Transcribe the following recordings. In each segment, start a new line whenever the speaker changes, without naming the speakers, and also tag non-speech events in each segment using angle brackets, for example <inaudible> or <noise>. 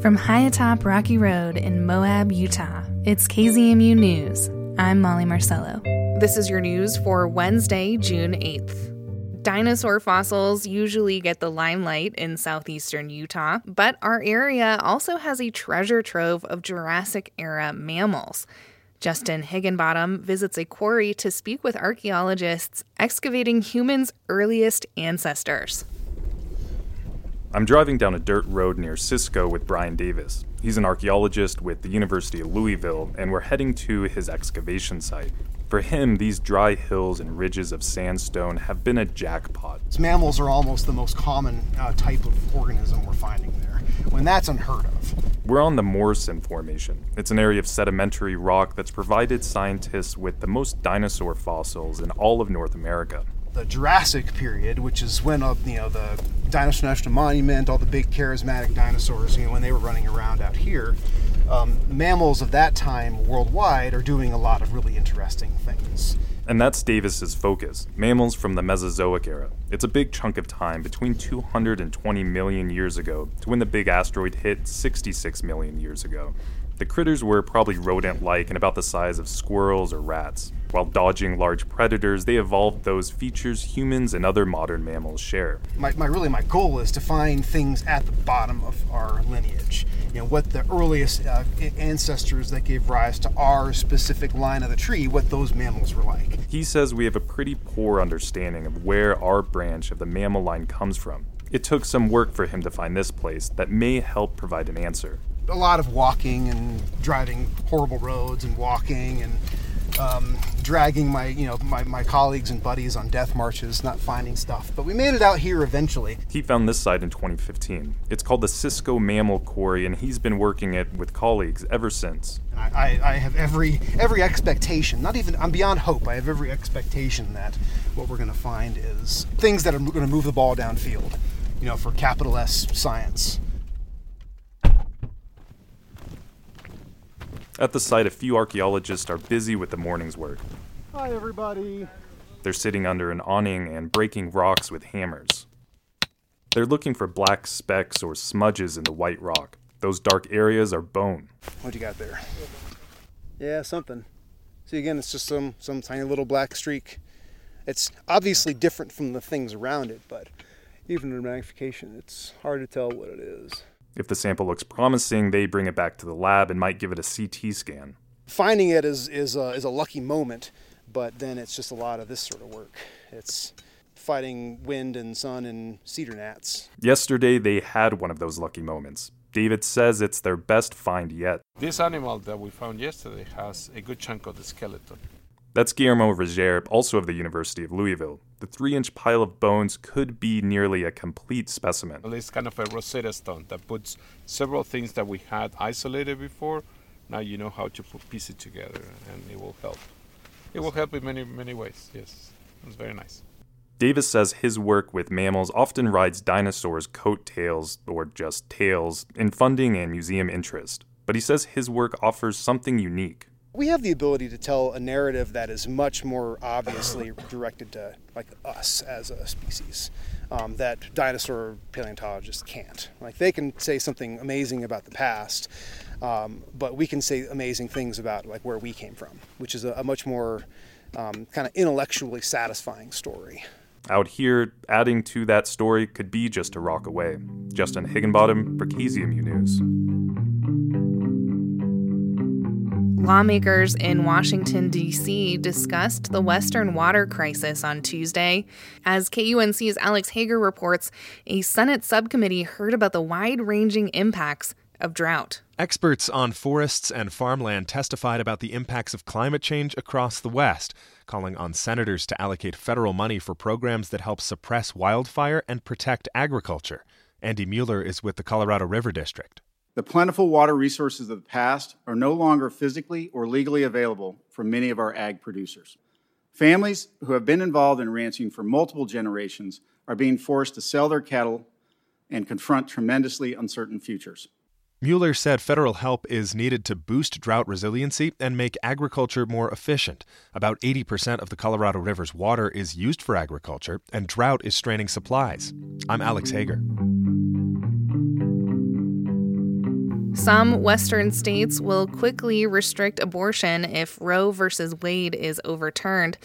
From high atop Rocky Road in Moab, Utah, it's KZMU News. I'm Molly Marcello. This is your news for Wednesday, June 8th. Dinosaur fossils usually get the limelight in southeastern Utah, but our area also has a treasure trove of Jurassic era mammals. Justin Higginbottom visits a quarry to speak with archaeologists excavating humans' earliest ancestors.
I'm driving down a dirt road near Cisco with Brian Davis. He's an archaeologist with the University of Louisville, and we're heading to his excavation site. For him, these dry hills and ridges of sandstone have been a jackpot.
Mammals are almost the most common uh, type of organism we're finding there, when that's unheard of.
We're on the Morrison Formation. It's an area of sedimentary rock that's provided scientists with the most dinosaur fossils in all of North America
the Jurassic period, which is when uh, you know the Dinosaur National Monument, all the big charismatic dinosaurs, you know, when they were running around out here, um, mammals of that time worldwide are doing a lot of really interesting things.
And that's Davis's focus mammals from the Mesozoic era. It's a big chunk of time between 220 million years ago to when the big asteroid hit 66 million years ago. The critters were probably rodent like and about the size of squirrels or rats. While dodging large predators, they evolved those features humans and other modern mammals share.
My, my really my goal is to find things at the bottom of our lineage. You know, what the earliest uh, ancestors that gave rise to our specific line of the tree, what those mammals were like.
He says we have a pretty poor understanding of where our branch of the mammal line comes from. It took some work for him to find this place that may help provide an answer
a lot of walking and driving horrible roads and walking and um, dragging my you know my, my colleagues and buddies on death marches, not finding stuff. But we made it out here eventually.
He found this site in 2015. It's called the Cisco Mammal Quarry, and he's been working it with colleagues ever since.
I, I, I have every every expectation, not even I'm beyond hope. I have every expectation that what we're going to find is things that are going to move the ball downfield. You know, for capital S science.
At the site, a few archaeologists are busy with the morning's work.
Hi, everybody.
They're sitting under an awning and breaking rocks with hammers. They're looking for black specks or smudges in the white rock. Those dark areas are bone.
What you got there? Yeah, something. See, again, it's just some some tiny little black streak. It's obviously different from the things around it, but even in magnification, it's hard to tell what it is.
If the sample looks promising, they bring it back to the lab and might give it a CT scan.
Finding it is, is, a, is a lucky moment, but then it's just a lot of this sort of work. It's fighting wind and sun and cedar gnats.
Yesterday, they had one of those lucky moments. Davis says it's their best find yet.
This animal that we found yesterday has a good chunk of the skeleton.
That's Guillermo Rougier, also of the University of Louisville. The three inch pile of bones could be nearly a complete specimen.
It's kind of a Rosetta Stone that puts several things that we had isolated before. Now you know how to put, pieces together, and it will help. It will help in many, many ways, yes. It's very nice.
Davis says his work with mammals often rides dinosaurs' coattails, or just tails, in funding and museum interest. But he says his work offers something unique
we have the ability to tell a narrative that is much more obviously <coughs> directed to like us as a species um, that dinosaur paleontologists can't. Like they can say something amazing about the past um, but we can say amazing things about like where we came from which is a, a much more um, kind of intellectually satisfying story.
Out here adding to that story could be just a rock away. Justin higginbottom for kzmu news
Lawmakers in Washington, D.C. discussed the Western water crisis on Tuesday. As KUNC's Alex Hager reports, a Senate subcommittee heard about the wide ranging impacts of drought.
Experts on forests and farmland testified about the impacts of climate change across the West, calling on senators to allocate federal money for programs that help suppress wildfire and protect agriculture. Andy Mueller is with the Colorado River District.
The plentiful water resources of the past are no longer physically or legally available for many of our ag producers. Families who have been involved in ranching for multiple generations are being forced to sell their cattle and confront tremendously uncertain futures.
Mueller said federal help is needed to boost drought resiliency and make agriculture more efficient. About 80% of the Colorado River's water is used for agriculture, and drought is straining supplies. I'm Alex Hager.
Some Western states will quickly restrict abortion if Roe v. Wade is overturned.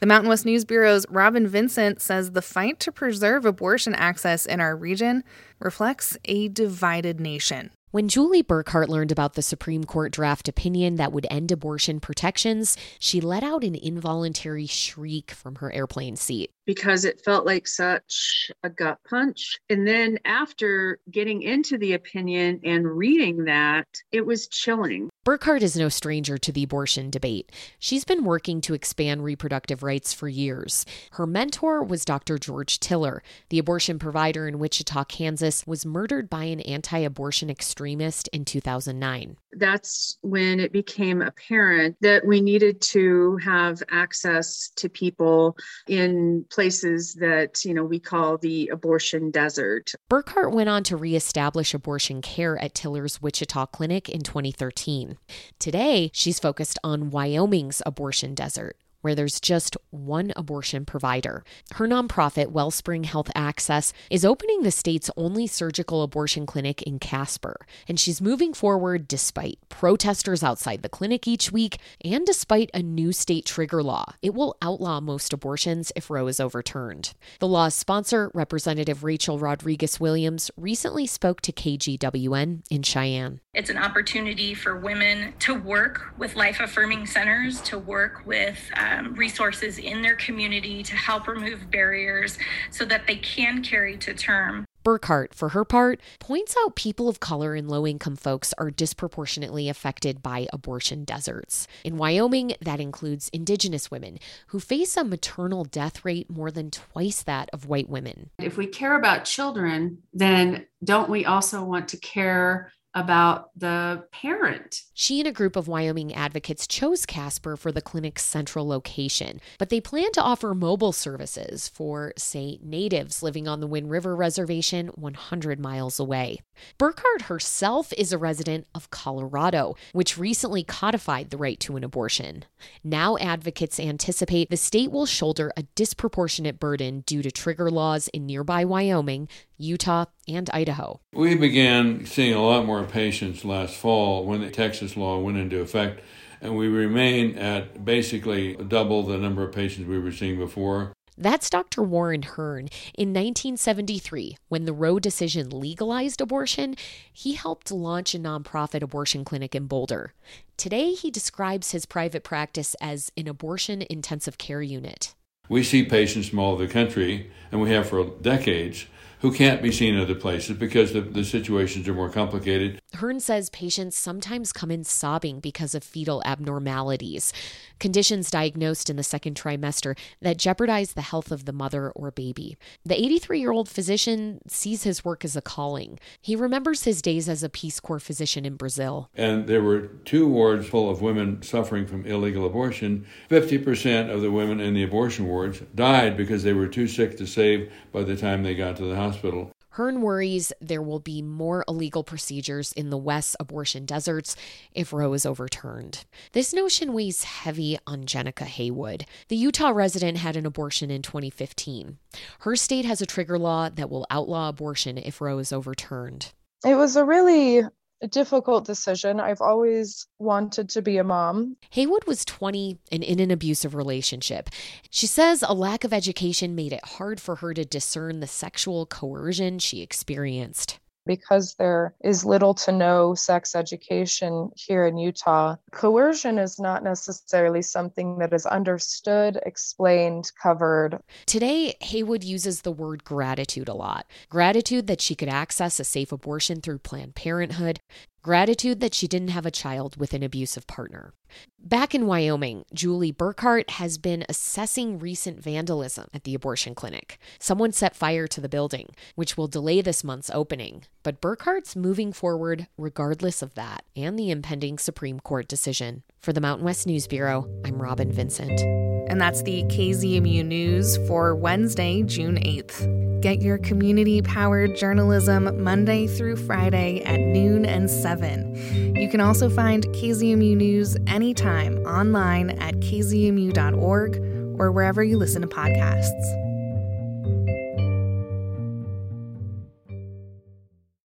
The Mountain West News Bureau's Robyn Vincent says the fight to preserve abortion access in our region reflects a divided nation.
When Julie Burkhart learned about the Supreme Court draft opinion that would end abortion protections, she let out an involuntary shriek from her airplane seat.
Because it felt like such a gut punch. And then after getting into the opinion and reading that, it was chilling.
Burkhart is no stranger to the abortion debate. She's been working to expand reproductive rights for years. Her mentor was Dr. George Tiller. The abortion provider in Wichita, Kansas, was murdered by an anti abortion extremist in 2009.
That's when it became apparent that we needed to have access to people in places that, you know, we call the abortion desert.
Burkhart went on to reestablish abortion care at Tiller's Wichita Clinic in 2013. Today, she's focused on Wyoming's abortion desert where there's just one abortion provider. Her nonprofit, Wellspring Health Access, is opening the state's only surgical abortion clinic in Casper, and she's moving forward despite protesters outside the clinic each week and despite a new state trigger law. It will outlaw most abortions if Roe is overturned. The law's sponsor, Representative Rachel Rodriguez Williams, recently spoke to KGWN in Cheyenne.
It's an opportunity for women to work with life affirming centers, to work with uh, um, resources in their community to help remove barriers so that they can carry to term.
Burkhart, for her part, points out people of color and low income folks are disproportionately affected by abortion deserts. In Wyoming, that includes indigenous women who face a maternal death rate more than twice that of white women.
If we care about children, then don't we also want to care about the parent.
She and a group of Wyoming advocates chose Casper for the clinic's central location, but they plan to offer mobile services for, say, natives living on the Wind River Reservation 100 miles away. Burkhart herself is a resident of Colorado, which recently codified the right to an abortion. Now, advocates anticipate the state will shoulder a disproportionate burden due to trigger laws in nearby Wyoming, Utah, and Idaho.
We began seeing a lot more patients last fall when the Texas law went into effect, and we remain at basically double the number of patients we were seeing before.
That's Dr. Warren Hern. In 1973, when the Roe decision legalized abortion, he helped launch a nonprofit abortion clinic in Boulder. Today, he describes his private practice as an abortion intensive care unit.
We see patients from all over the country, and we have for decades, who can't be seen in other places because the, the situations are more complicated.
Hern says patients sometimes come in sobbing because of fetal abnormalities, conditions diagnosed in the second trimester that jeopardize the health of the mother or baby. The 83 year old physician sees his work as a calling. He remembers his days as a Peace Corps physician in Brazil.
And there were two wards full of women suffering from illegal abortion. 50% of the women in the abortion wards died because they were too sick to save by the time they got to the hospital.
Hern worries there will be more illegal procedures in the West's abortion deserts if Roe is overturned. This notion weighs heavy on Jenica Haywood. The Utah resident had an abortion in 2015. Her state has a trigger law that will outlaw abortion if Roe is overturned.
It was a really a difficult decision. I've always wanted to be a mom.
Haywood was 20 and in an abusive relationship. She says a lack of education made it hard for her to discern the sexual coercion she experienced
because there is little to no sex education here in Utah, coercion is not necessarily something that is understood, explained, covered.
Today, Haywood uses the word gratitude a lot gratitude that she could access a safe abortion through Planned Parenthood, gratitude that she didn't have a child with an abusive partner. Back in Wyoming, Julie Burkhart has been assessing recent vandalism at the abortion clinic. Someone set fire to the building, which will delay this month's opening. But Burkhart's moving forward regardless of that and the impending Supreme Court decision. For the Mountain West News Bureau, I'm Robyn Vincent.
And that's the KZMU News for Wednesday, June 8th. Get your community powered journalism Monday through Friday at noon and 7. You can also find KZMU News anytime online at kzmu.org or wherever you listen to podcasts.